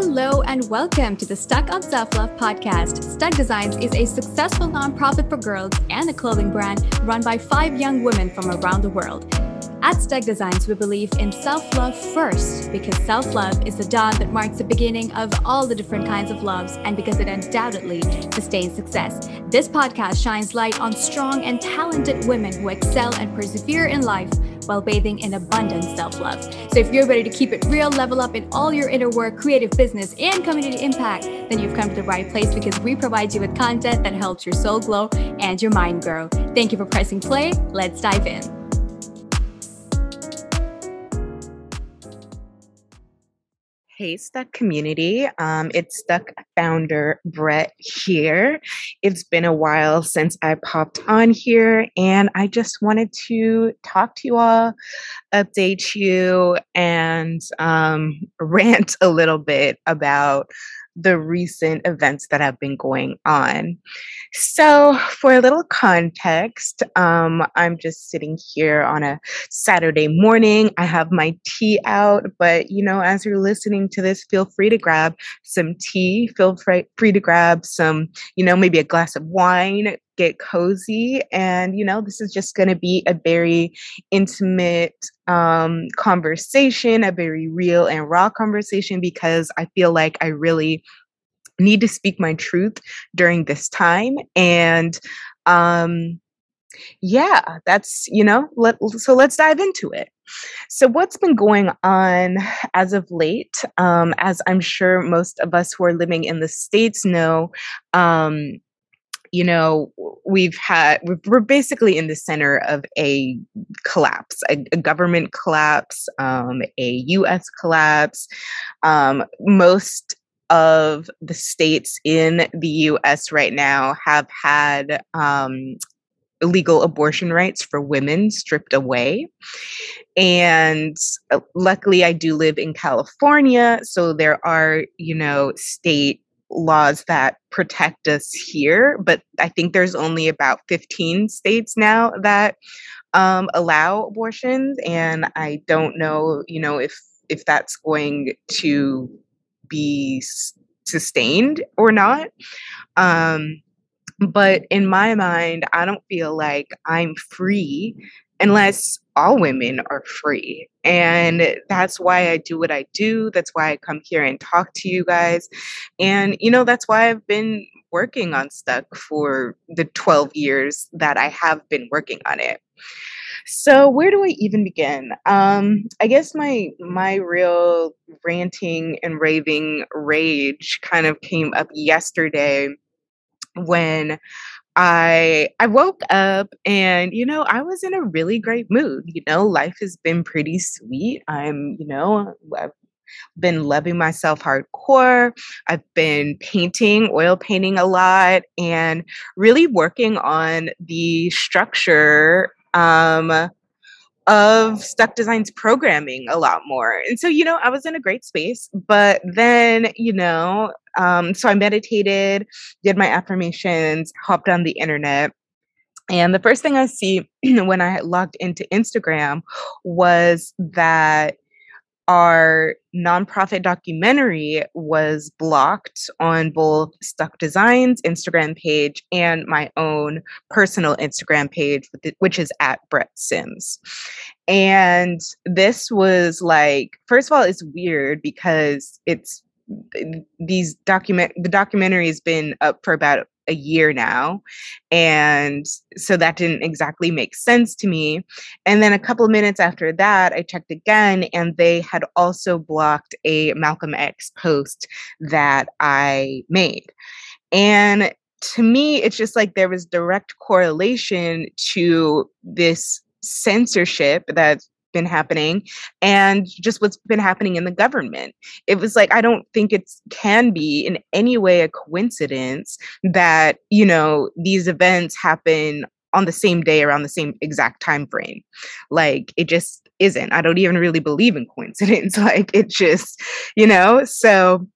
Hello and welcome to the Stuck on Self Love podcast. Stuck Designs is a successful nonprofit for girls and a clothing brand run by five young women from around the world. At Stuck Designs, we believe in self love first because self love is the dawn that marks the beginning of all the different kinds of loves and because it undoubtedly sustains success. This podcast shines light on strong and talented women who excel and persevere in life while bathing in abundant self love. So, if you're ready to keep it real, level up in all your inner work, creative business, and community impact, then you've come to the right place because we provide you with content that helps your soul glow and your mind grow. Thank you for pressing play. Let's dive in. Hey, Stuck community. Um, it's Stuck founder Brett here. It's been a while since I popped on here, and I just wanted to talk to you all, update you, and um, rant a little bit about the recent events that have been going on. So, for a little context, um, I'm just sitting here on a Saturday morning. I have my tea out, but you know, as you're listening to this, feel free to grab some tea, feel free, to grab some, you know, maybe a glass of wine, get cozy. And, you know, this is just going to be a very intimate um, conversation, a very real and raw conversation, because I feel like I really need to speak my truth during this time. And, um, yeah, that's, you know, let, so let's dive into it. So, what's been going on as of late? Um, as I'm sure most of us who are living in the States know, um, you know, we've had, we're basically in the center of a collapse, a, a government collapse, um, a US collapse. Um, most of the states in the US right now have had um, illegal abortion rights for women stripped away. And uh, luckily, I do live in California. So there are, you know, state laws that protect us here, but I think there's only about 15 states now that um, allow abortions, and I don't know, you know, if if that's going to be sustained or not. Um, but in my mind, I don't feel like I'm free unless all women are free. And that's why I do what I do. That's why I come here and talk to you guys. And, you know, that's why I've been working on Stuck for the 12 years that I have been working on it. So where do I even begin? Um, I guess my my real ranting and raving rage kind of came up yesterday when I I woke up and you know I was in a really great mood. You know, life has been pretty sweet. I'm, you know, I've been loving myself hardcore. I've been painting, oil painting a lot and really working on the structure um of Stuck Designs programming a lot more. And so, you know, I was in a great space, but then, you know, um, so I meditated, did my affirmations, hopped on the internet. And the first thing I see when I logged into Instagram was that our nonprofit documentary was blocked on both Stuck Designs Instagram page and my own personal Instagram page, which is at Brett Sims. And this was like, first of all, it's weird because it's these document the documentary has been up for about a year now. And so that didn't exactly make sense to me. And then a couple of minutes after that, I checked again, and they had also blocked a Malcolm X post that I made. And to me, it's just like there was direct correlation to this censorship that been happening and just what's been happening in the government. It was like I don't think it can be in any way a coincidence that, you know, these events happen on the same day around the same exact time frame. Like it just isn't. I don't even really believe in coincidence. Like it just, you know, so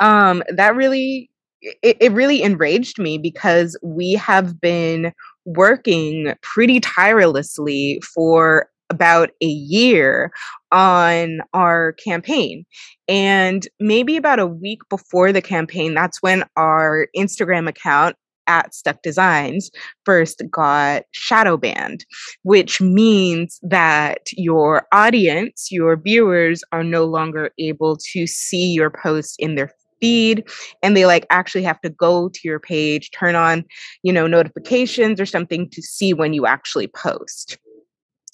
um that really it, it really enraged me because we have been working pretty tirelessly for about a year on our campaign. And maybe about a week before the campaign, that's when our Instagram account at Stuck Designs first got shadow banned, which means that your audience, your viewers, are no longer able to see your posts in their feed and they like actually have to go to your page turn on you know notifications or something to see when you actually post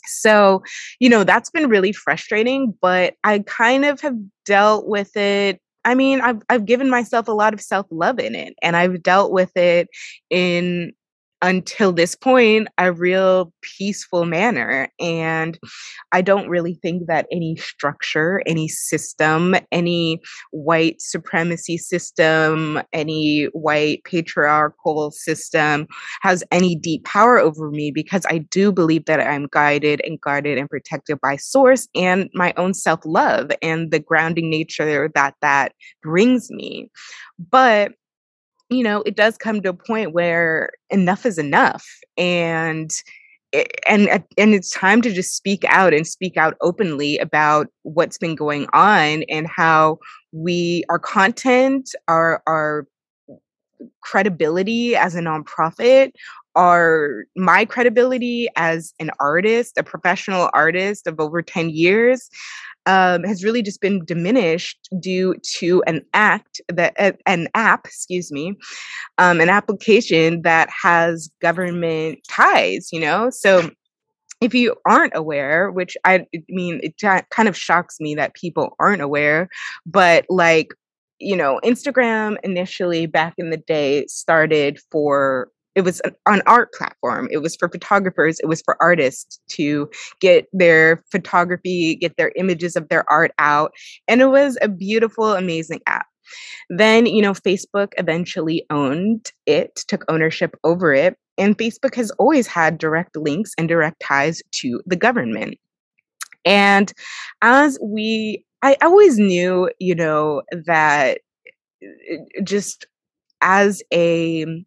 so you know that's been really frustrating but i kind of have dealt with it I mean, I've I've given myself a lot of self-love in it and I've dealt with it in until this point a real peaceful manner and i don't really think that any structure any system any white supremacy system any white patriarchal system has any deep power over me because i do believe that i'm guided and guarded and protected by source and my own self-love and the grounding nature that that brings me. But you know, it does come to a point where enough is enough. And and and it's time to just speak out and speak out openly about what's been going on and how we our content our our credibility as a nonprofit our my credibility as an artist a professional artist of over 10 years um, has really just been diminished due to an act that uh, an app, excuse me, um, an application that has government ties. You know, so if you aren't aware, which I mean, it kind of shocks me that people aren't aware, but like you know, Instagram initially back in the day started for it was an, an, art platform. It was for photographers. It was for artists to get their photography get their images of their art out. And it was a beautiful amazing app. Then you know facebook eventually owned it took ownership over it. And facebook has always had direct links and direct ties to the government. And as we i always knew you know that uh, just as a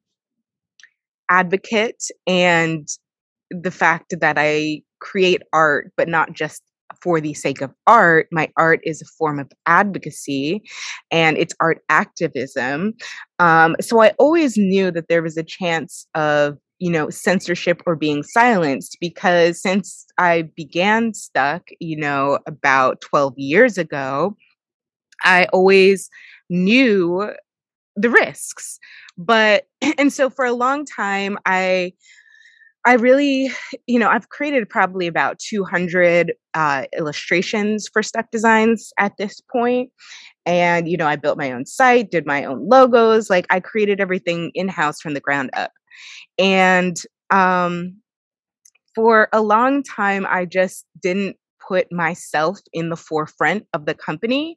advocate and the fact that I create art, but not just for the sake of art. My art is a form of advocacy and it's art activism. Um, so I always knew that there was a chance of you know censorship or being silenced because since i began stuck you know about 12 years ago i always knew the risks but and so for a long time i i really you know i've created probably about 200 uh, illustrations for stuck designs at this point and you know i built my own site did my own logos like i created everything in house from the ground up. And um for a long time i just didn't put myself in the forefront of the company.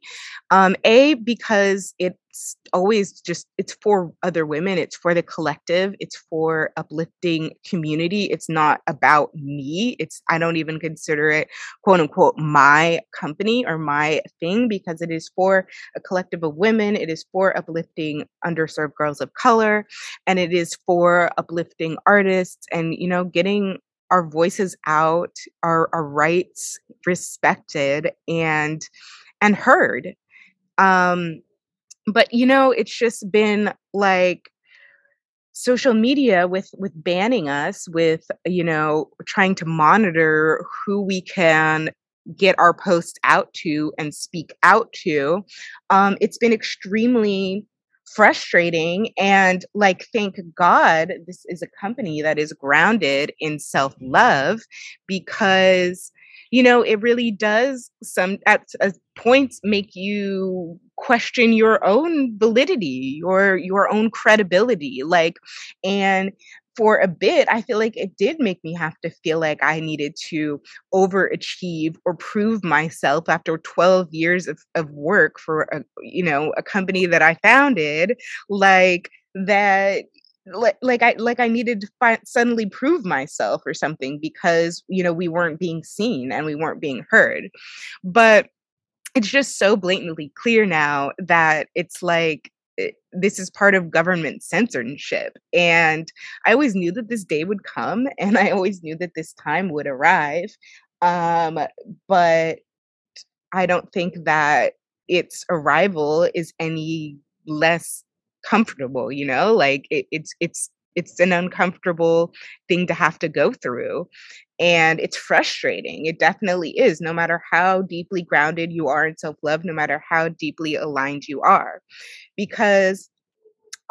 Um, a because it's always just it's for other women, it's for the collective, it's for uplifting community. It's not about me. It's I don't even consider it quote unquote my company or my thing because it is for a collective of women. It is for uplifting underserved girls of color, and it is for uplifting artists and you know getting our voices out, our, our rights respected and and heard. Um, but you know, it's just been like social media with with banning us with you know trying to monitor who we can get our posts out to and speak out to um, it's been extremely frustrating and like thank god this is a company that is grounded in self-love because you know it really does some at, at points make you question your own validity your your own credibility like and for a bit, I feel like it did make me have to feel like I needed to overachieve or prove myself after 12 years of, of work for a you know a company that I founded, like that like like I like I needed to find, suddenly prove myself or something because you know we weren't being seen and we weren't being heard. But it's just so blatantly clear now that it's like this is part of government censorship. And I always knew that this day would come and I always knew that this time would arrive. Um, but I don't think that its arrival is any less comfortable, you know? Like it, it's it's it's an uncomfortable thing to have to go through and it's frustrating it definitely is no matter how deeply grounded you are in self-love no matter how deeply aligned you are because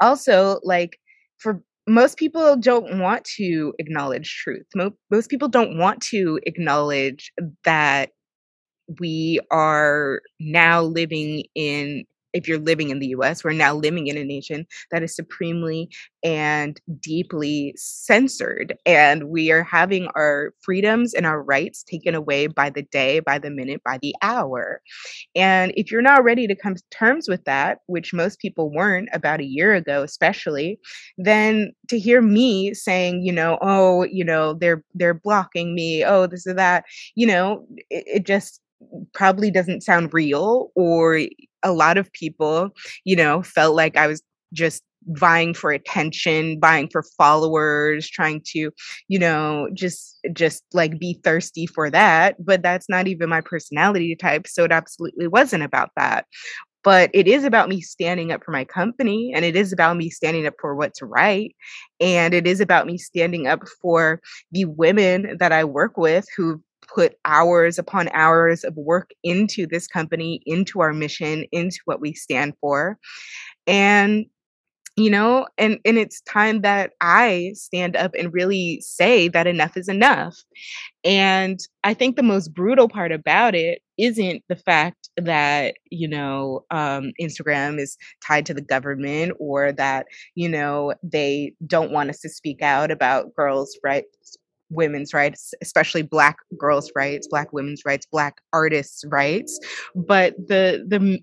also like for most people don't want to acknowledge truth most, most people don't want to acknowledge that we are now living in if you're living in the US, we're now living in a nation that is supremely and deeply censored. And we are having our freedoms and our rights taken away by the day, by the minute, by the hour. And if you're not ready to come to terms with that, which most people weren't about a year ago, especially, then to hear me saying, you know, oh, you know, they're they're blocking me, oh, this or that, you know, it, it just probably doesn't sound real or a lot of people, you know, felt like I was just vying for attention buying for followers trying to you know just just like be thirsty for that but that's not even my personality type so it absolutely wasn't about that. But it is about me standing up for my company and it is about me standing up for what's right and it is about me standing up for the women that i work with who put hours upon hours of work into this company, into our mission, into what we stand for. And you know and and it's time that i stand up and really say that enough is enough and i think the most brutal part about it isn't the fact that you know um, instagram is tied to the government or that you know they don't want us to speak out about girls rights women's rights, especially black girls' rights, black women's rights, black artists' rights. But the the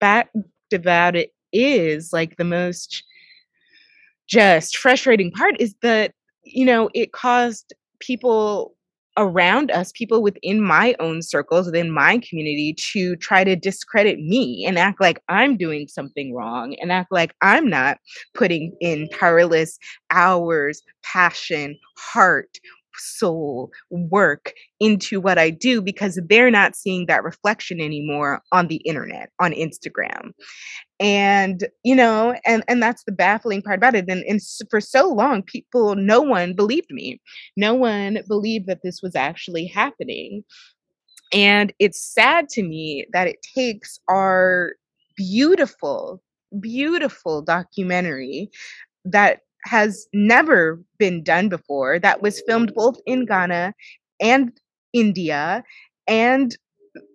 fact about it is like the most just frustrating part is that you know it caused people around us, people within my own circles, within my community, to try to discredit me and act like I'm doing something wrong and act like I'm not putting in tireless hours, passion, heart, soul work into what I do because they're not seeing that reflection anymore on the internet, on Instagram. And, you know, and, and that's the baffling part about it. And, and for so long, people, no one believed me. No one believed that this was actually happening. And it's sad to me that it takes our beautiful, beautiful documentary that has never been done before that was filmed both in Ghana and India and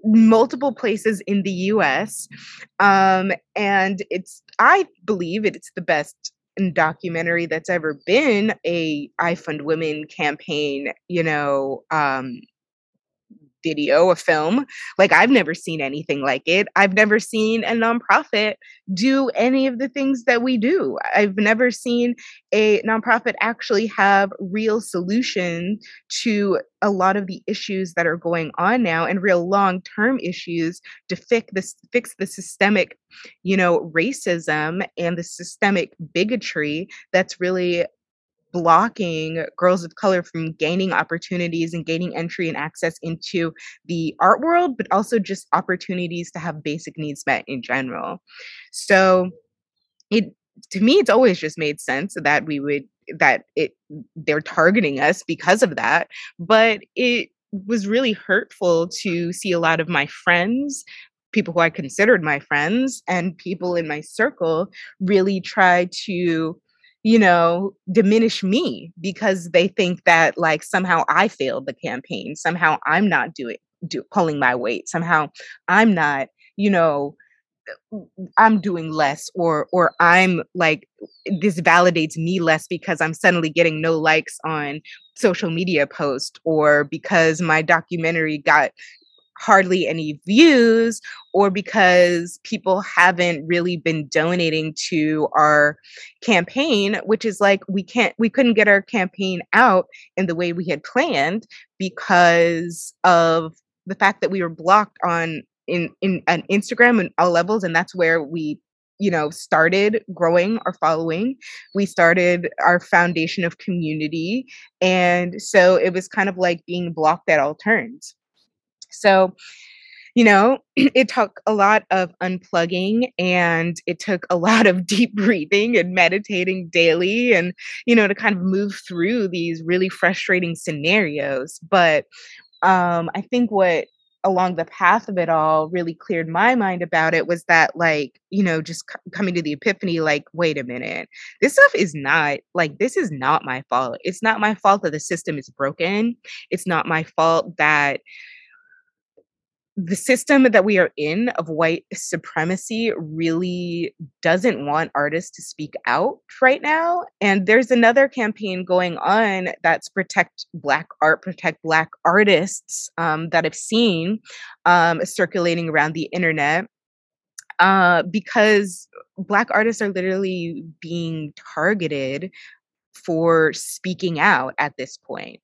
multiple places in the US. Um, and it's, I believe it's the best documentary that's ever been a I Fund Women campaign, you know, um, video, a film. Like I've never seen anything like it. I've never seen a nonprofit do any of the things that we do. I've never seen a nonprofit actually have real solution to a lot of the issues that are going on now and real long-term issues to fix this fix the systemic you know racism and the systemic bigotry that's really blocking girls of color from gaining opportunities and gaining entry and access into the art world, but also just opportunities to have basic needs met in general. So it to me it's always just made sense that we would that it they're targeting us because of that but it was really hurtful to see a lot of my friends people who i considered my friends and people in my circle really try to you know, diminish me because they think that like somehow I failed the campaign, somehow I'm not doing do, pulling my weight, somehow I'm not, you know, uh, I'm doing less or or I'm like this validates me less because I'm suddenly getting no likes on social media post or because my documentary got hardly any views or because people haven't really been donating to our campaign which is like we can't we couldn't get our campaign out in the way we had planned because of the fact that we were blocked on in in on Instagram and all levels and that's where we you know started growing our following. We started our foundation of community and so it was kind of like being blocked at all turns so you know it took a lot of unplugging and it took a lot of deep breathing and meditating daily and you know to kind of move through these really frustrating scenarios. But um i think what along the path of it all really cleared my mind about it was that like you know just c- coming to the epiphany like wait a minute. This stuff is not like this is not my fault. It's not my fault that the system is broken. It's not my fault that the system that we are in of white supremacy really doesn't want artists to speak out right now and there's another campaign going on that's protect black art protect black artists um, that i've seen um, circulating around the internet uh, because black artists are literally being targeted for speaking out at this point.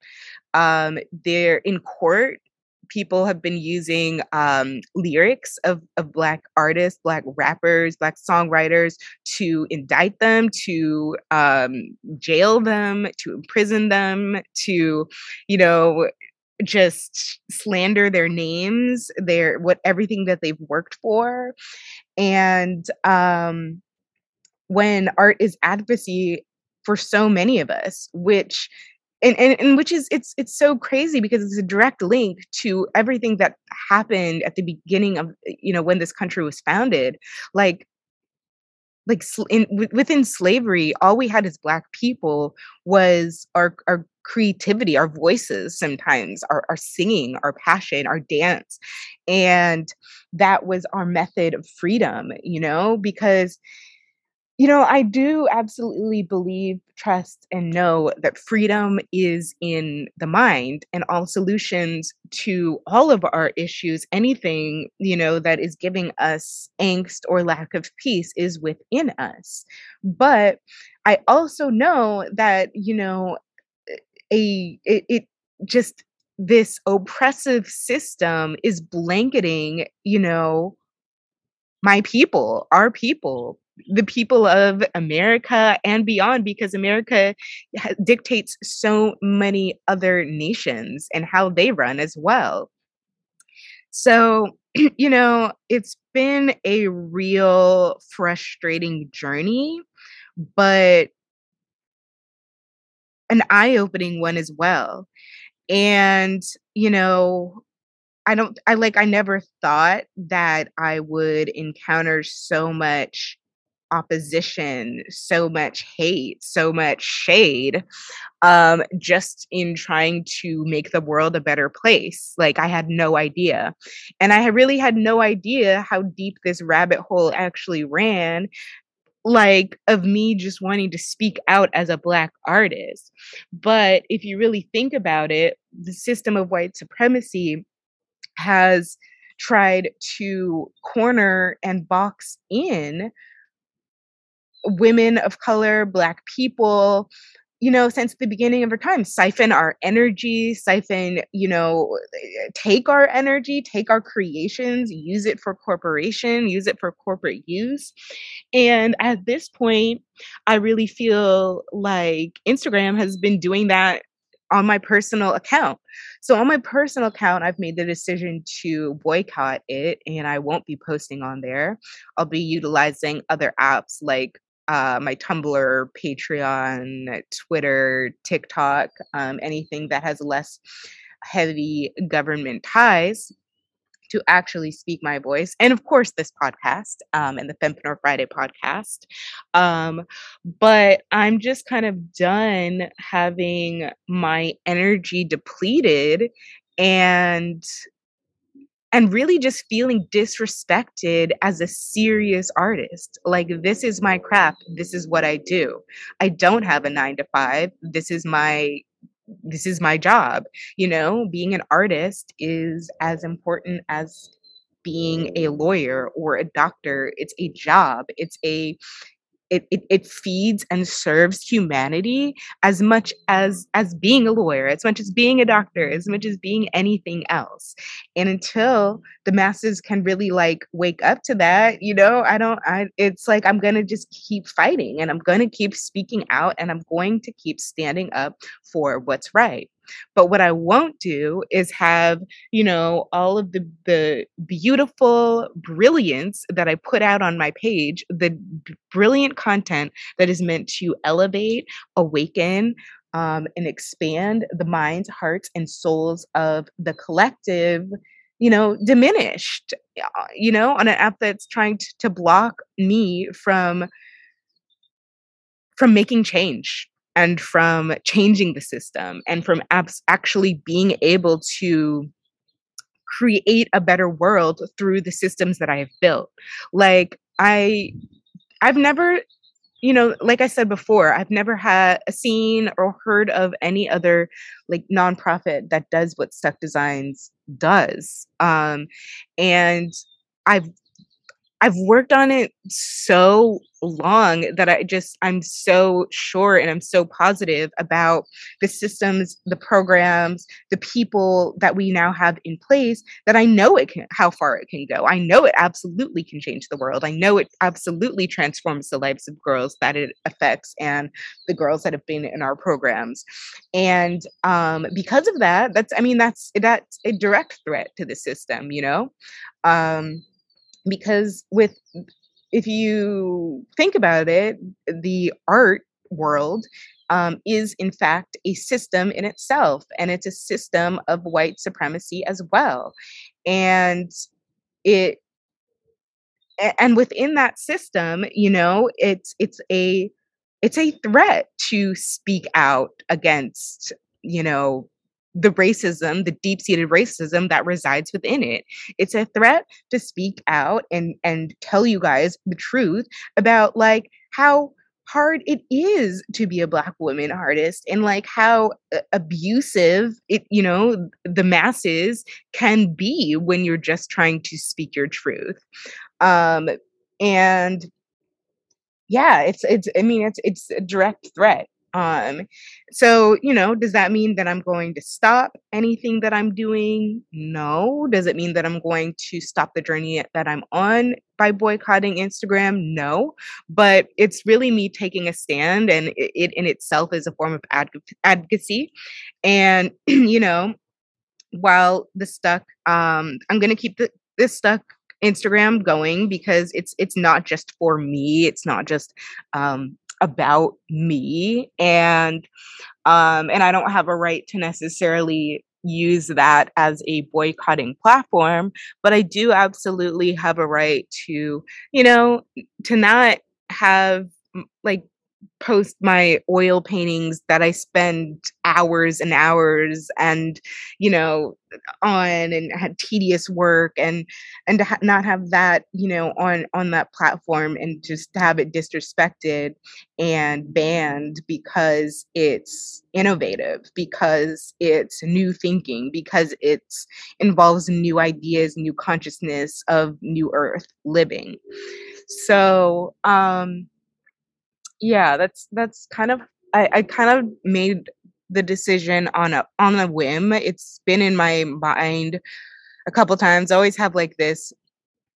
Um, they're in court people have been using um, lyrics of, of Black artists, Black rappers, Black songwriters to indict them, to um, jail them, to imprison them, to, you know, just slander their names, their what everything that they've worked for. And um, when art is advocacy for so many of us, which and, and and which is it's it's so crazy because it's a direct link to everything that happened at the beginning of eh, you know when this country was founded. Like like in, within slavery all we had as black people was our our creativity our voices sometimes our, our singing our passion our dance. And that was our method of freedom you know because you know, I do absolutely believe, trust, and know that freedom is in the mind and all solutions to all of our issues, anything, you know, that is giving us angst or lack of peace is within us. But I also know that, you know, eh, a it, it just this oppressive system is blanketing, you know, my people, our people, the people of America and beyond because America dictates so many other nations and how they run as well. So, you know, it's been a real frustrating journey, but an eye opening one as well. And, you know, I don't, I like, I never thought that I would encounter so much opposition, so much hate, so much shade, um, just in trying to make the world a better place. Like, I had no idea. And I really had no idea how deep this rabbit hole actually ran like of me just wanting to speak out as a black artist but if you really think about it the system of white supremacy has tried to corner and box in women of color, Black people, you know, since the beginning of our time, siphon our energy, siphon, you know, take our energy, take our creations, use it for corporation, use it for corporate use. And at this point, I really feel like Instagram has been doing that on my personal account. So on my personal account, I've made the decision to boycott it and I won't be posting on there. I'll be utilizing other apps like uh, my Tumblr, Patreon, Twitter, TikTok, um, anything that has less heavy government ties to actually speak my voice. And of course, this podcast um, and the Fempreneur Friday podcast. Um, but I'm just kind of done having my energy depleted and and really just feeling disrespected as a serious artist. Like, this is my craft. This is what I do. I don't have a nine to five. This is my this is my job you know being an artist is as important as being a lawyer or a doctor it's a job it's a it, it, it feeds and serves humanity as much as as being a lawyer as much as being a doctor as much as being anything else. And until the masses can really like wake up to that you know i don't i it's like i'm gonna just keep fighting and i'm gonna keep speaking out and i'm going to keep standing up for what's right but what I won't do is have, you know, all of the the beautiful brilliance that I put out on my page, the b- brilliant content that is meant to elevate, awaken, um, and expand the minds, hearts, and souls of the collective you know diminished uh, you know on an app that's trying to, to block me from from making change and from changing the system and from abs- actually being able to create a better world through the systems that I have built. Like I I've never you know, like I said before, I've never had seen or heard of any other like nonprofit that does what Stuck Designs does. Um, and I've I've worked on it so long that I just I'm so sure and I'm so positive about the systems, the programs, the people that we now have in place that I know it can how far it can go. I know it absolutely can change the world. I know it absolutely transforms the lives of girls that it affects and the girls that have been in our programs. And um because of that, that's I mean that's that's a direct threat to the system, you know. Um because with if you think about it the art world um, is in fact a system in itself and it's a system of white supremacy as well. And it and within that system you know it's it's a it's a threat to speak out against you know the racism, the deep-seated racism that resides within it. It's a threat to speak out and and tell you guys the truth about like how hard it is to be a black woman artist and like how uh, abusive it you know the masses can be when you're just trying to speak your truth um and yeah it's it's i mean it's it's a direct threat um, so, you know, does that mean that I'm going to stop anything that I'm doing? No. Does it mean that I'm going to stop the journey that I'm on by boycotting Instagram? No. But it's really me taking a stand, and it, it in itself is a form of advocacy. And, you know, while the stuck, um, I'm going to keep the, this stuck Instagram going because it's it's not just for me. It's not just um, about me and um and I don't have a right to necessarily use that as a boycotting platform but I do absolutely have a right to you know to not have like post my oil paintings that I spend hours and hours and you know on and had tedious work and and to ha- not have that you know on on that platform and just have it disrespected and banned because it's innovative because it's new thinking because it's involves new ideas new consciousness of new earth living. So um yeah, that's that's kind of I, I kind of made the decision on a on a whim. It's been in my mind a couple times. I always have like this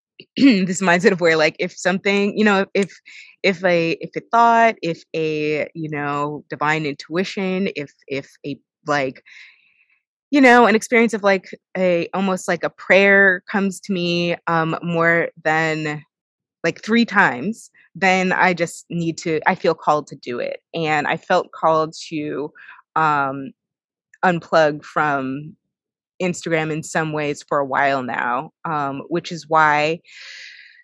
this mindset of where like if something, you know, if if a if a thought, if a, you know, divine intuition, if if a like you know, an experience of like a almost like a prayer comes to me um more than like three times, then I just need to, I feel called to do it. And I felt called to um, unplug from Instagram in some ways for a while now, um, which is why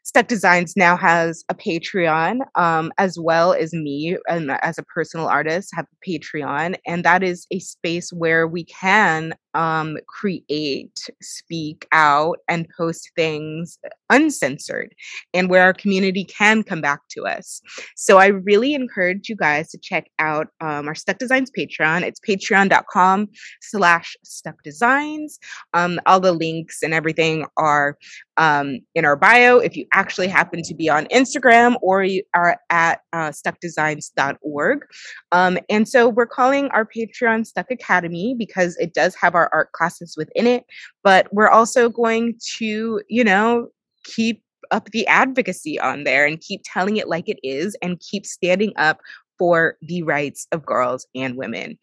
Stuck Designs now has a Patreon, um, as well as me and as a personal artist have a Patreon, and that is a space where we can um, create, speak out, and post things uncensored and where our community can come back to us. So I really encourage you guys to check out um, our Stuck Designs Patreon. It's patreon.com slash stuck designs. Um, all the links and everything are um, in our bio if you actually happen to be on Instagram or you are at uh, stuckdesigns.org. Um, and so we're calling our Patreon Stuck Academy because it does have our art classes within it, but we're also going to, you know, keep up the advocacy on there and keep telling it like it is and keep standing up for the rights of girls and women.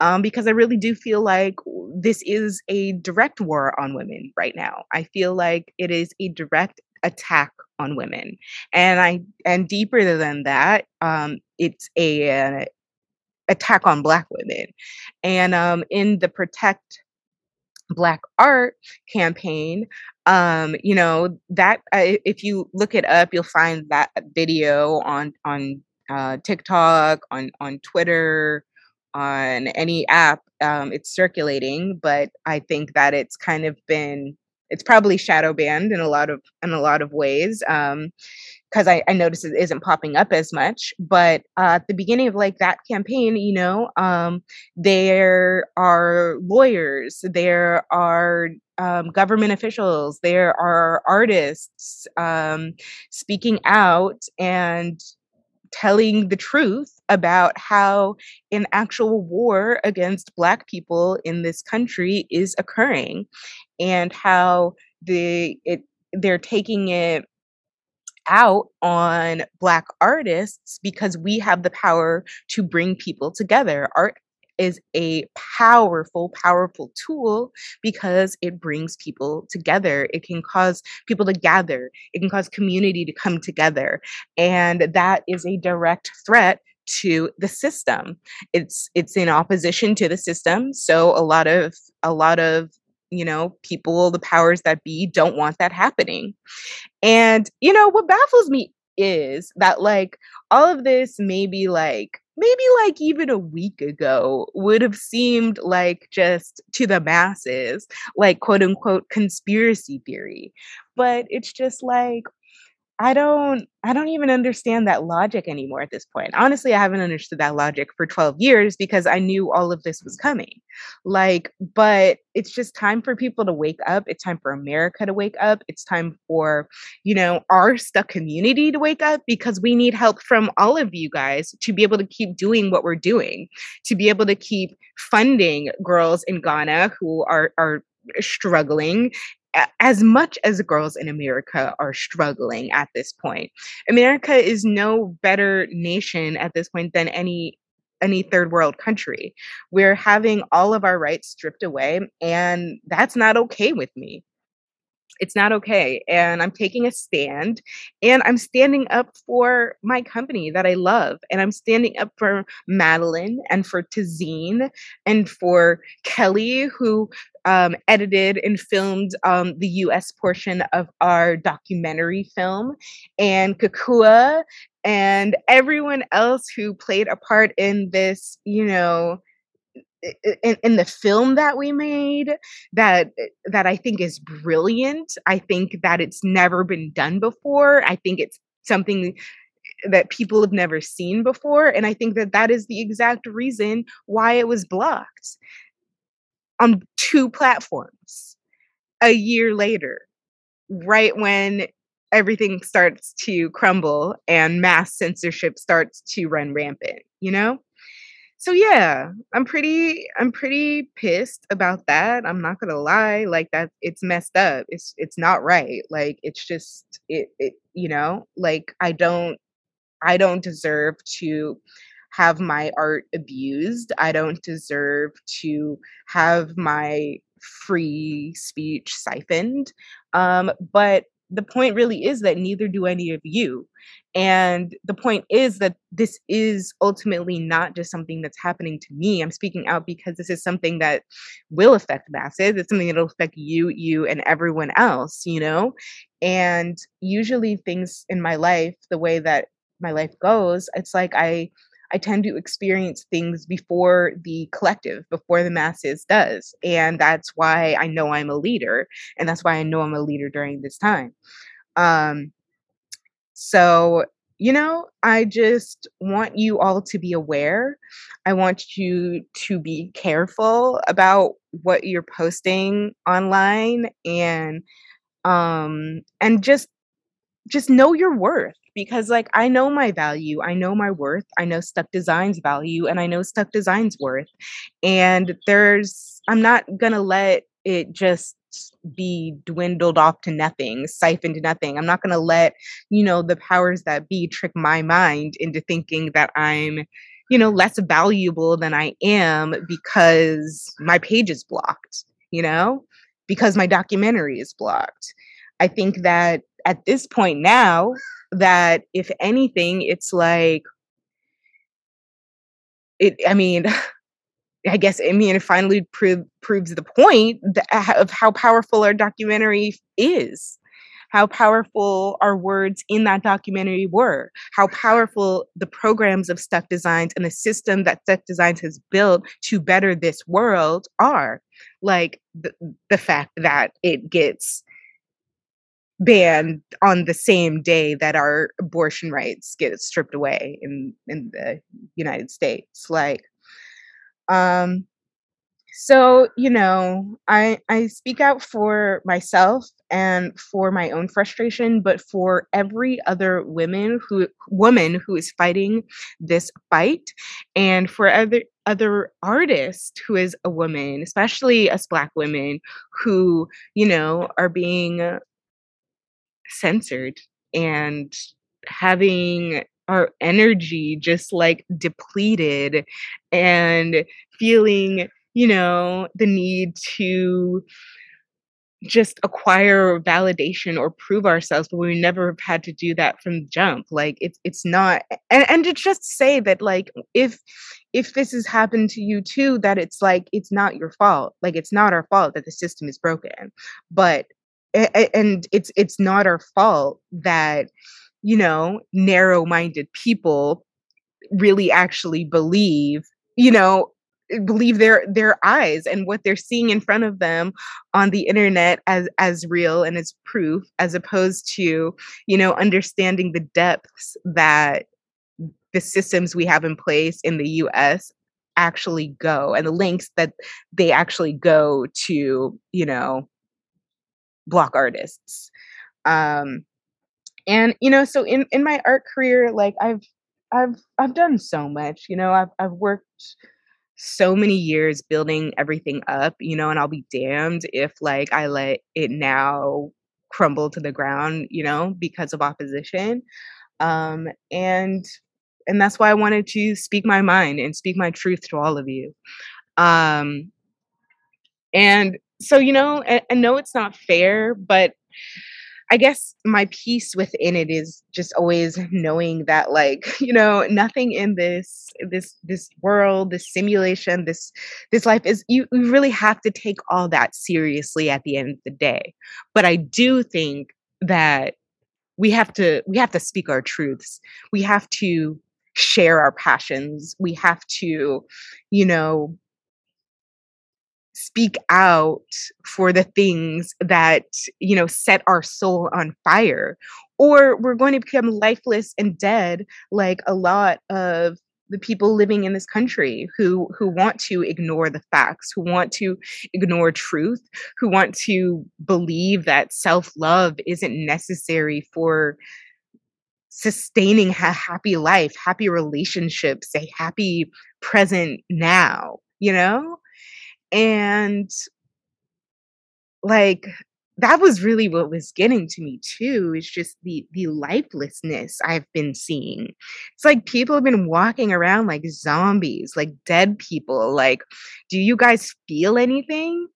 Um, because I really do feel like this is a direct war on women right now. I feel like it is a direct attack on women. And I and deeper than that, um, it's a, a attack on black women. And um, in the protect black art campaign um you know that uh, if you look it up you'll find that video on on uh tiktok on on twitter on any app um it's circulating but i think that it's kind of been it's probably shadow banned in a lot of in a lot of ways um because I, I noticed it isn't popping up as much. But uh, at the beginning of like that campaign, you know, um, there are lawyers, there are um, government officials, there are artists um, speaking out and telling the truth about how an actual war against black people in this country is occurring and how the it they're taking it out on Black artists because we have the power to bring people together. Art is a powerful, powerful tool because it brings people together. It can cause people to gather, it can cause community to come together. And that is a direct threat to the system it's it's in opposition to the system so a lot of a lot of you know, people, the powers that be, don't want that happening. And, you know, what baffles me is that, like, all of this maybe like, maybe like even a week ago would have seemed like just to the masses, like quote unquote conspiracy theory. But it's just like, I don't I don't even understand that logic anymore at this point. Honestly, I haven't understood that logic for 12 years because I knew all of this was coming. Like, but it's just time for people to wake up. It's time for America to wake up. It's time for, you know, our stuck community to wake up because we need help from all of you guys to be able to keep doing what we're doing, to be able to keep funding girls in Ghana who are are struggling as much as girls in America are struggling at this point. America is no better nation at this point than any any third world country. We're having all of our rights stripped away and that's not okay with me. It's not okay. And I'm taking a stand and I'm standing up for my company that I love. And I'm standing up for Madeline and for Tazine and for Kelly, who um, edited and filmed um, the US portion of our documentary film, and Kakua and everyone else who played a part in this, you know, in, in, the film that we made that that I think is brilliant. I think that it's never been done before. I think it's something that people have never seen before and I think that that is the exact reason why it was blocked on two platforms a year later right when everything starts to crumble and mass censorship starts to run rampant, you know? So yeah i'm pretty i'm pretty pissed about that i'm not gonna lie like that it's messed up it's it's not right like it's just it, it you know like i don't i don't deserve to have my art abused i don't deserve to have my free speech siphoned um but the point really is that neither do any of you. And the point is that this is ultimately not just something that's happening to me. I'm speaking out because this is something that will affect masses. It's something that'll affect you, you, and everyone else, you know? And usually things in my life, the way that my life goes, it's like I I tend to experience things before the collective, before the masses does. And that's why I know I'm a leader. And that's why I know I'm a leader during this time. Um, so, you know, I just want you all to be aware. I want you to be careful about what you're posting online and um and just just know your worth because like I know my value, I know my worth, I know Stuck Designs value and I know Stuck Designs worth. And there's I'm not to let it just be dwindled off to nothing, siphoned to nothing. I'm not to let, you know, the powers that be trick my mind into thinking that I'm, you know, less valuable than I am because my page is blocked, you know, because my documentary is blocked. I think that at this point now, that if anything, it's like, it, I mean, I guess I mean it finally prove, proves the point that, of how powerful our documentary is, how powerful our words in that documentary were, how powerful the programs of Stuck Designs and the system that Stuck Designs has built to better this world are. Like the fact that it gets banned on the same day that our abortion rights get stripped away in in the United States. Like um, so you know, I I speak out for myself and for my own frustration, but for every other woman who woman who is fighting this fight, and for other other artists who is a woman, especially us Black women who you know are being censored and having our energy just like depleted and feeling, you know, the need to just acquire validation or prove ourselves but we never have had to do that from jump like it's it's not and, and to just say that like if if this has happened to you too that it's like it's not your fault like it's not our fault that the system is broken but and it's it's not our fault that you know, narrow minded people really actually believe, you know, believe their their eyes and what they're seeing in front of them on the internet as as real and as proof as opposed to you know understanding the depths that the systems we have in place in the US actually go and the links that they actually go to you know block artists. Um and you know so in in my art career like i've i've i've done so much you know i've i've worked so many years building everything up you know and i'll be damned if like i let it now crumble to the ground you know because of opposition. Um and and that's why i wanted to speak my mind and speak my truth to all of you. Um and so you know I, I know it's not fair but I guess my peace within it is just always knowing that like, you know, nothing in this this this world, this simulation, this this life is you, you really have to take all that seriously at the end of the day. But I do think that we have to we have to speak our truths. We have to share our passions. We have to, you know, speak out for the things that you know set our soul on fire or we're going to become lifeless and dead like a lot of the people living in this country who who want to ignore the facts who want to ignore truth who want to believe that self-love isn't necessary for sustaining a happy life happy relationships a happy present now you know and like that was really what was getting to me too is just the the lifelessness i've been seeing. It's like people have been walking around like zombies like dead people like do you guys feel anything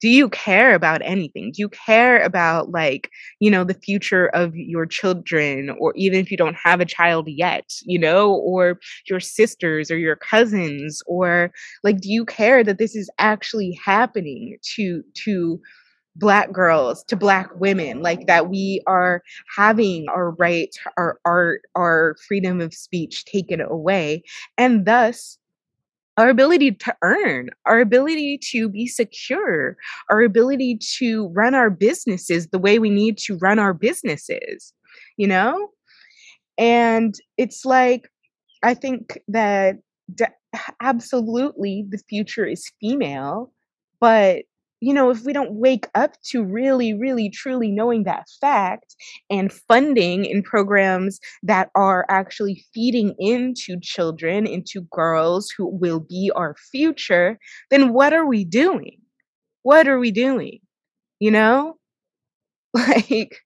do you care about anything? Do you care about like you know the future of your children or even if you don't have a child yet you know or your sisters or your cousins or like do you care that this is actually happening to to black girls to black women? Like that we are having our right our art our freedom of speech taken away and thus our ability to earn, our ability to be secure, our ability to run our businesses the way we need to run our businesses, you know? And it's like, I think that d- absolutely the future is female, but you know, if we don't wake up to really, really, truly knowing that fact and funding in programs that are actually feeding into children, into girls who will be our future, then what are we doing? What are we doing? You know? Like,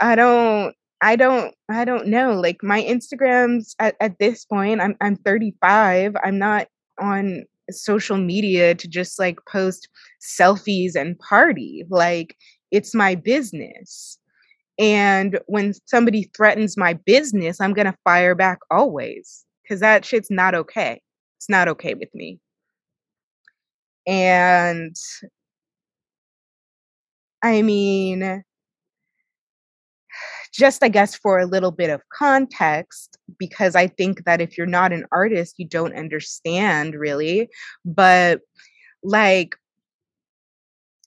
I don't. I don't I don't know. Like my Instagrams at, at this point, I'm I'm 35. I'm not on social media to just like post selfies and party. Like it's my business. And when somebody threatens my business, I'm going to fire back always because that shit's not okay. It's not okay with me. And I mean, just I guess for a little bit of context, because I think that if you're not an artist, you don't understand really. But like,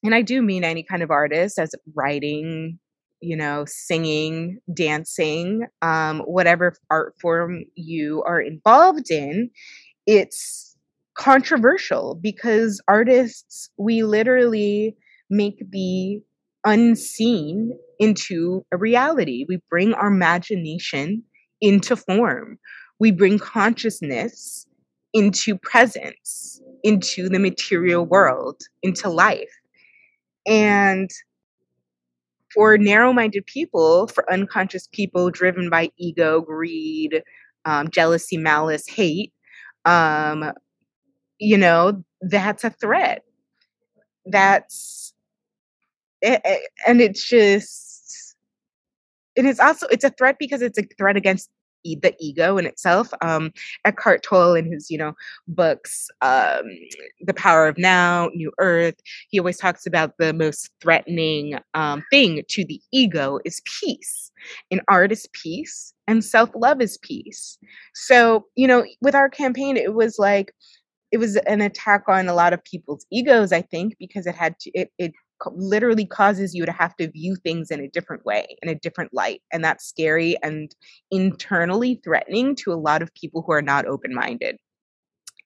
and I do mean any kind of artist as writing, you know, singing, dancing, um, whatever art form you are involved in, it's controversial because artists, we literally make the unseen into a reality. We bring our imagination into form. We bring consciousness into presence, into the material world, into life. And for narrow minded people, for unconscious people driven by ego, greed, um, jealousy, malice, hate, um, you know, that's a threat. That's and it's just and it's also it's a threat because it's a threat against the ego in itself um eckhart tolle in his you know books um the power of now new earth he always talks about the most threatening um thing to the ego is peace. And art is peace and self-love is peace. So you know with our campaign it was like it was an attack on a lot of people's egos i think because it had to it, it literally causes you to have to view things in a different way, in a different light. And that's scary and internally threatening to a lot of people who are not open minded.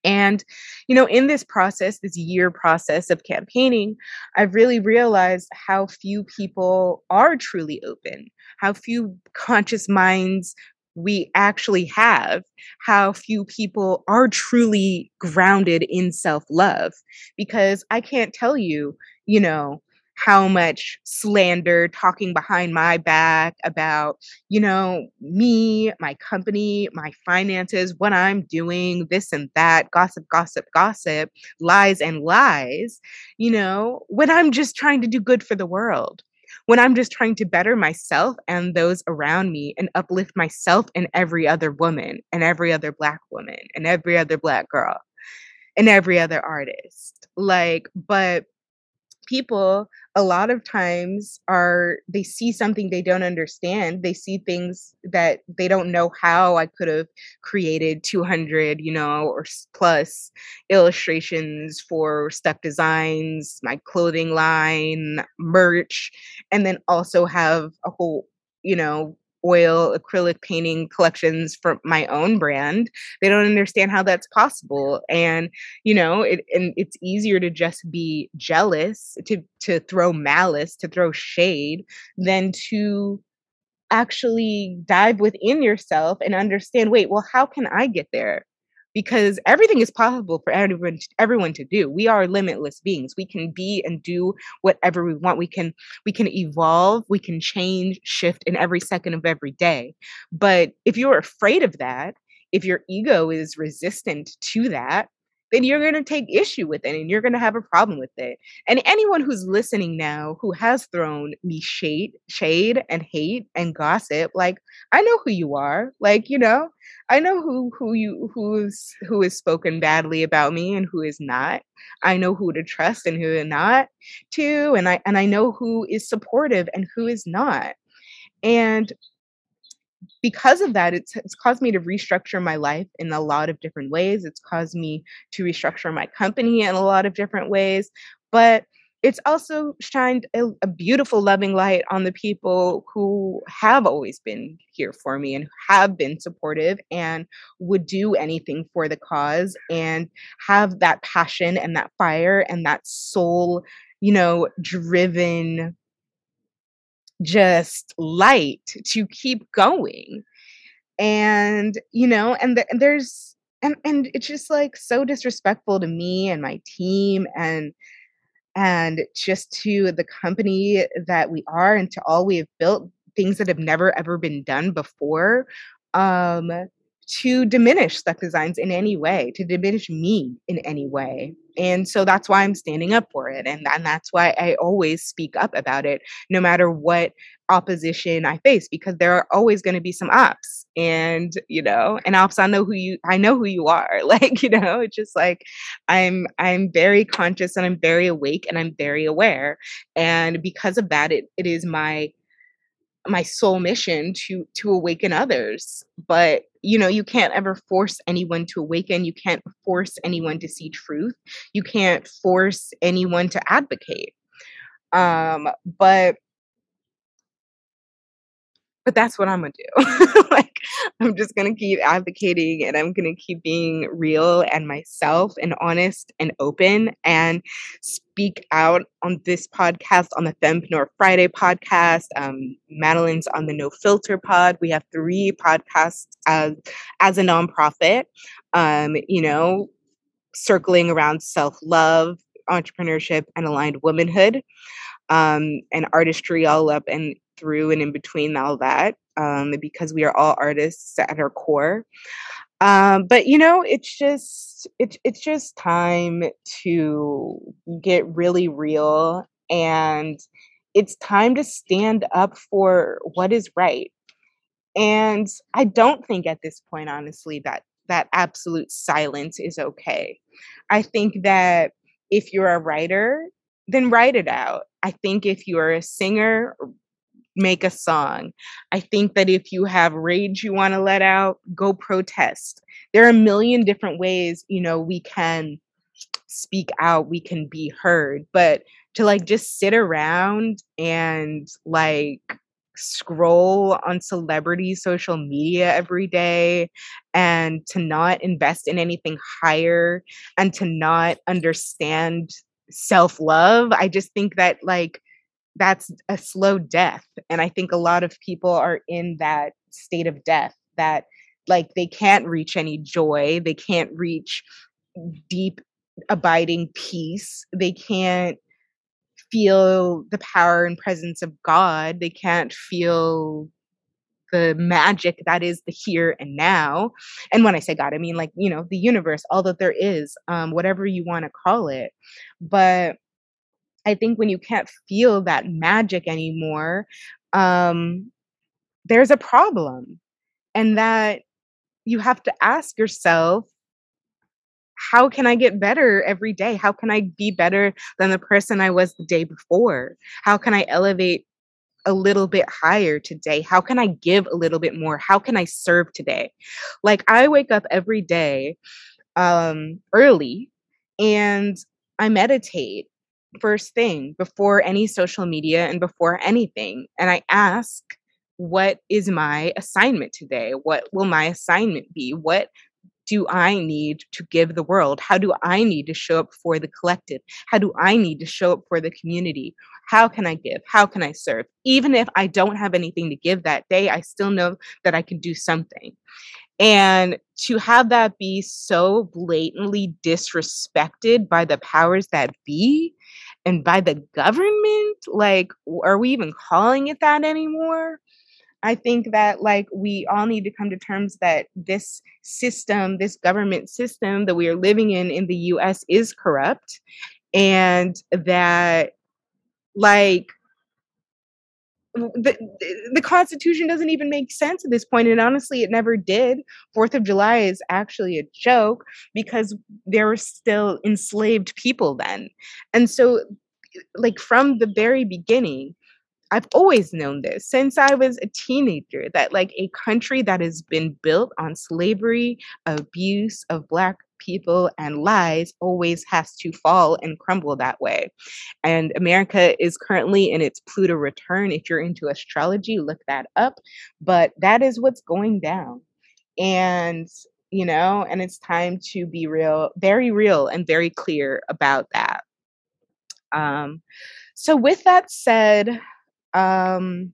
And, you know, in this process, this year process of campaigning, I've really realized how few people are truly open, how few conscious minds we actually have, how few people are truly grounded in self love. Because I can't tell you, you know, how much slander talking behind my back about, you know, me, my company, my finances, what I'm doing, this and that, gossip, gossip, gossip, lies and lies, you know, when I'm just trying to do good for the world. When I'm just trying to better myself and those around me and uplift myself and every other woman and every other Black woman and every other Black girl and every other artist. Like, but people a lot of times are they see something they don't understand they see things that they don't know how i could have created 200 you know or plus illustrations for stuck designs my clothing line merch and then also have a whole you know oil acrylic painting collections for my own brand. They don't understand how that's possible and you know it and it's easier to just be jealous to to throw malice to throw shade than to actually dive within yourself and understand wait well how can i get there because everything is possible for everyone everyone to do. We are limitless beings. We can be and do whatever we want. We can we can evolve. We can change shift in every second of every day. But if you're afraid of that if your ego is resistant to that then you're going to take issue with it and you're going to have a problem with it. And anyone who's listening now who has thrown me shade, shade and hate and gossip, like I know who you are. Like, you know, I know who who you who's who is spoken badly about me and who is not. I know who to trust and who not to and I and I know who is supportive and who is not. And because of that, it's, it's caused me to restructure my life in a lot of different ways. It's caused me to restructure my company in a lot of different ways. But it's also shined a, a, beautiful, loving light on the people who have always been here for me and have been supportive and would do anything for the cause and have that passion and that fire and that soul, you know, driven just light to keep going. And you know and, and there's and and it's just like so disrespectful to me and my team and and just to the company that we are and to all we have built things that have never ever been done before. Um to diminish Stuck Designs in any way, to diminish me in any way. And so that's why I'm standing up for it. And, and that's why I always speak up about it, no matter what opposition I face, because there are always going to be some ops. And, you know, and ops, I know who you, I know who you are. Like, you know, it's just like I'm, I'm very conscious and I'm very awake and I'm very aware. And because of that, it, it is my, my sole mission to to awaken others but you know you can't ever force anyone to awaken you can't force anyone to see truth you can't force anyone to advocate. Um but but that's what I'm gonna do. like I'm just gonna keep advocating and I'm gonna keep being real and myself and honest and open and speak out on this podcast on the Fempreneur Friday podcast. Um, Madeline's on the No Filter Pod. We have three podcasts as as a nonprofit. Um, you know, circling around self love, entrepreneurship, and aligned womanhood um, and artistry all up and through and in between all that um, because we are all artists at our core. Um, but you know, it's just it's it's just time to get really real and it's time to stand up for what is right. And I don't think at this point, honestly, that that absolute silence is okay. I think that if you're a writer, then write it out. I think if you're a singer, make a song. I think that if you have rage you want to let out, go protest. There are a million different ways, you know, we can speak out, we can be heard, but to like just sit around and like scroll on celebrity social media every day and to not invest in anything higher and to not understand self-love i just think that like that's a slow death and i think a lot of people are in that state of death that like they can't reach any joy they can't reach deep abiding peace they can't feel the power and presence of god they can't feel the magic that is the here and now and when i say god i mean like you know the universe all that there is um whatever you want to call it but I think when you can't feel that magic anymore, um, there's a problem. And that you have to ask yourself, how can I get better every day? How can I be better than the person I was the day before? How can I elevate a little bit higher today? How can I give a little bit more? How can I serve today? Like I wake up every day um early and I meditate first thing before any social media and before anything. And I ask, what is my assignment today? What will my assignment be? What do I need to give the world? How do I need to show up for the collective? How do I need to show up for the community? How can I give? How can I serve? Even if I don't have anything to give that day, I still know that I can do something. And to have that be so blatantly disrespected by the powers that be and by the government, like, are we even calling it that anymore? I think that like we all need to come to terms that this system, this government system that we are living in in the US is corrupt and that like the, the constitution doesn't even make sense at this point and honestly it never did. Fourth of july is actually a joke because there were still enslaved people then. And so like from the very beginning I've always known this since I was a teenager that like a country that has been built on slavery, abuse of black people and lies always has to fall and crumble that way. And America is currently in its Pluto return. If you're into astrology, look that up. But that is what's going down. And you know, and it's time to be real, very real and very clear about that. Um, so, with that said, um,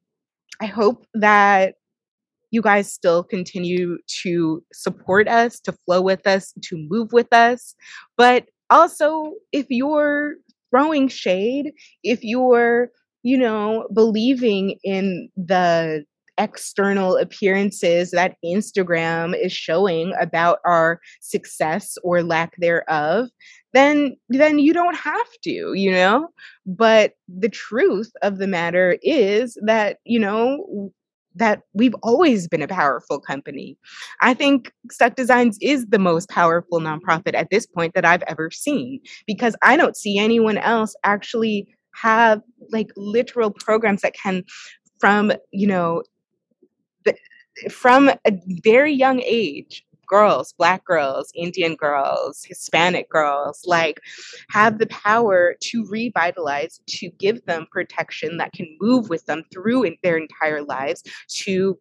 I hope that you guys still continue to support us, to flow with us, to move with us. But also, if you're throwing shade, if you're, you know, believing in the external appearances that Instagram is showing about our success or lack thereof, then then you don't have to, you know? But the truth of the matter is that, you know, that we've always been a powerful company. I think Stuck Designs is the most powerful nonprofit at this point that I've ever seen because I don't see anyone else actually have like literal programs that can from, you know, from a very young age girls, black girls, Indian girls, Hispanic girls, like have the power to revitalize, to give them protection that can move with them through their entire lives, to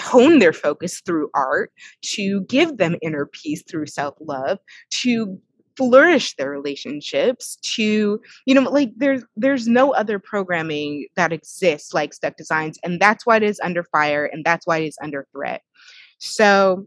hone their focus through art, to give them inner peace through self love, to flourish their relationships to you know like there's there's no other programming that exists like stuck designs and that's why it is under fire and that's why it is under threat. So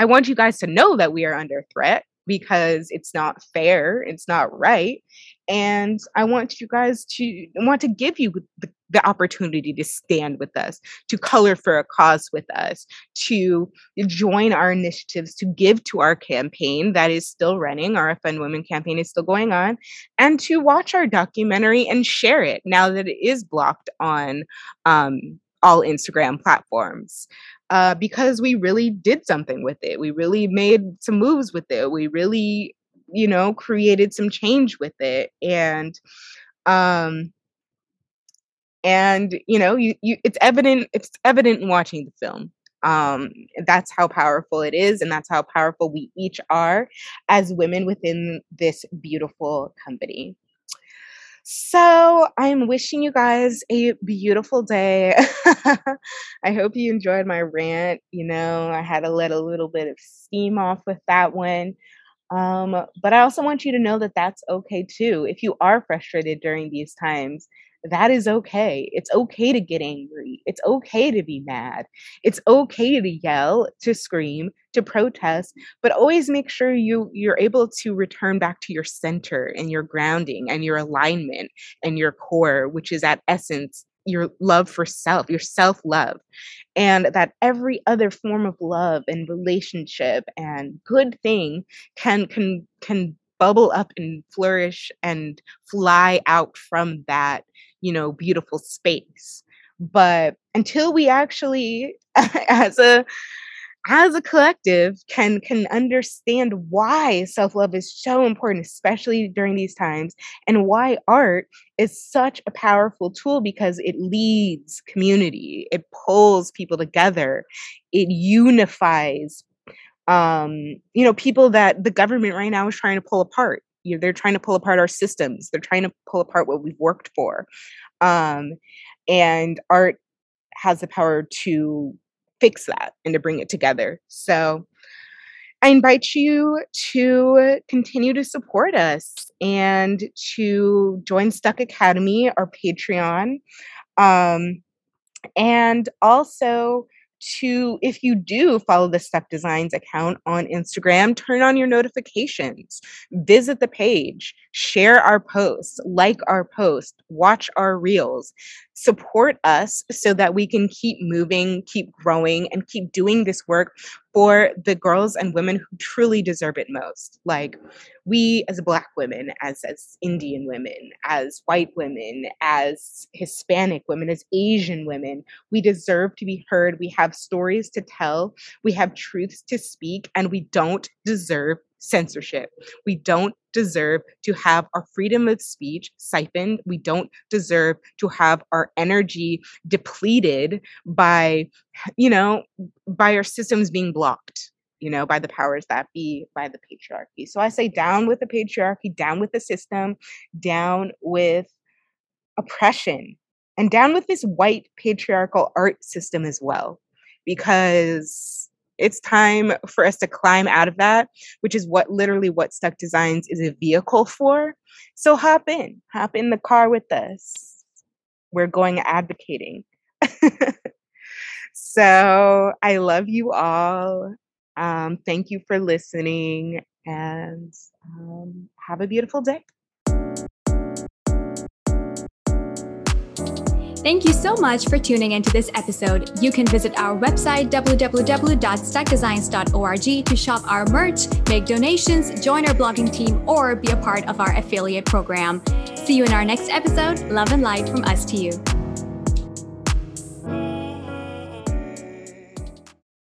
I want you guys to know that we are under threat because it's not fair, it's not right. And I want you guys to want to give you the, the, opportunity to stand with us, to color for a cause with us, to join our initiatives, to give to our campaign that is still running. Our Fund Women campaign is still going on, and to watch our documentary and share it now that it is blocked on um, all Instagram platforms uh, because we really did something with it. We really made some moves with it. We really, you know, created some change with it. And, um, and you know, you, you it's evident, it's evident in watching the film. Um, that's how powerful it is, and that's how powerful we each are as women within this beautiful company. So I'm wishing you guys a beautiful day. I hope you enjoyed my rant. You know, I had to let a little bit of steam off with that one. Um, but I also want you to know that that's okay too. If you are frustrated during these times, that is okay. It's okay to get angry. It's okay to be mad. It's okay to yell, to scream, to protest, but always make sure you you're able to return back to your center and your grounding and your alignment and your core, which is at essence your love for self, your self-love. And that every other form of love and relationship and good thing can can can bubble up and flourish and fly out from that you know, beautiful space. But until we actually, as a as a collective can can understand why self-love is so important especially during these times and why art is such a powerful tool because it leads community it pulls people together it unifies um you know people that the government right now is trying to pull apart. You know, they're trying to pull apart our systems. They're trying to pull apart what we've worked for. Um, and art has the power to fix that and to bring it together. So i invite you to continue to support us and to join stuck academy our patreon um, and also to, if you do follow the Stuck Designs account on Instagram, turn on your notifications, visit the page, share our posts, like our posts, watch our reels, support us so that we can keep moving, keep growing, and keep doing this work for the girls and women who truly deserve it most. Like we as black women, as as Indian women, as white women, as Hispanic women, as Asian women, we deserve to be heard. We have stories to tell, we have truths to speak, and we don't deserve censorship. We don't deserve to have our freedom of speech siphoned. We don't deserve to have our energy depleted by, you know, by our systems being blocked, you know, by the powers that be, by the patriarchy. So I say down with the patriarchy, down with the system, down with oppression, and down with this white patriarchal art system as well. Because it's time for us to climb out of that, which is what literally what Stuck Designs is a vehicle for. So hop in, hop in the car with us. We're going advocating. so I love you all. Um, thank you for listening and um, have a beautiful day. Thank you so much for tuning into this episode. You can visit our website, www.stuckdesigns.org, to shop our merch, make donations, join our blogging team, or be a part of our affiliate program. See you in our next episode. Love and light from us to you.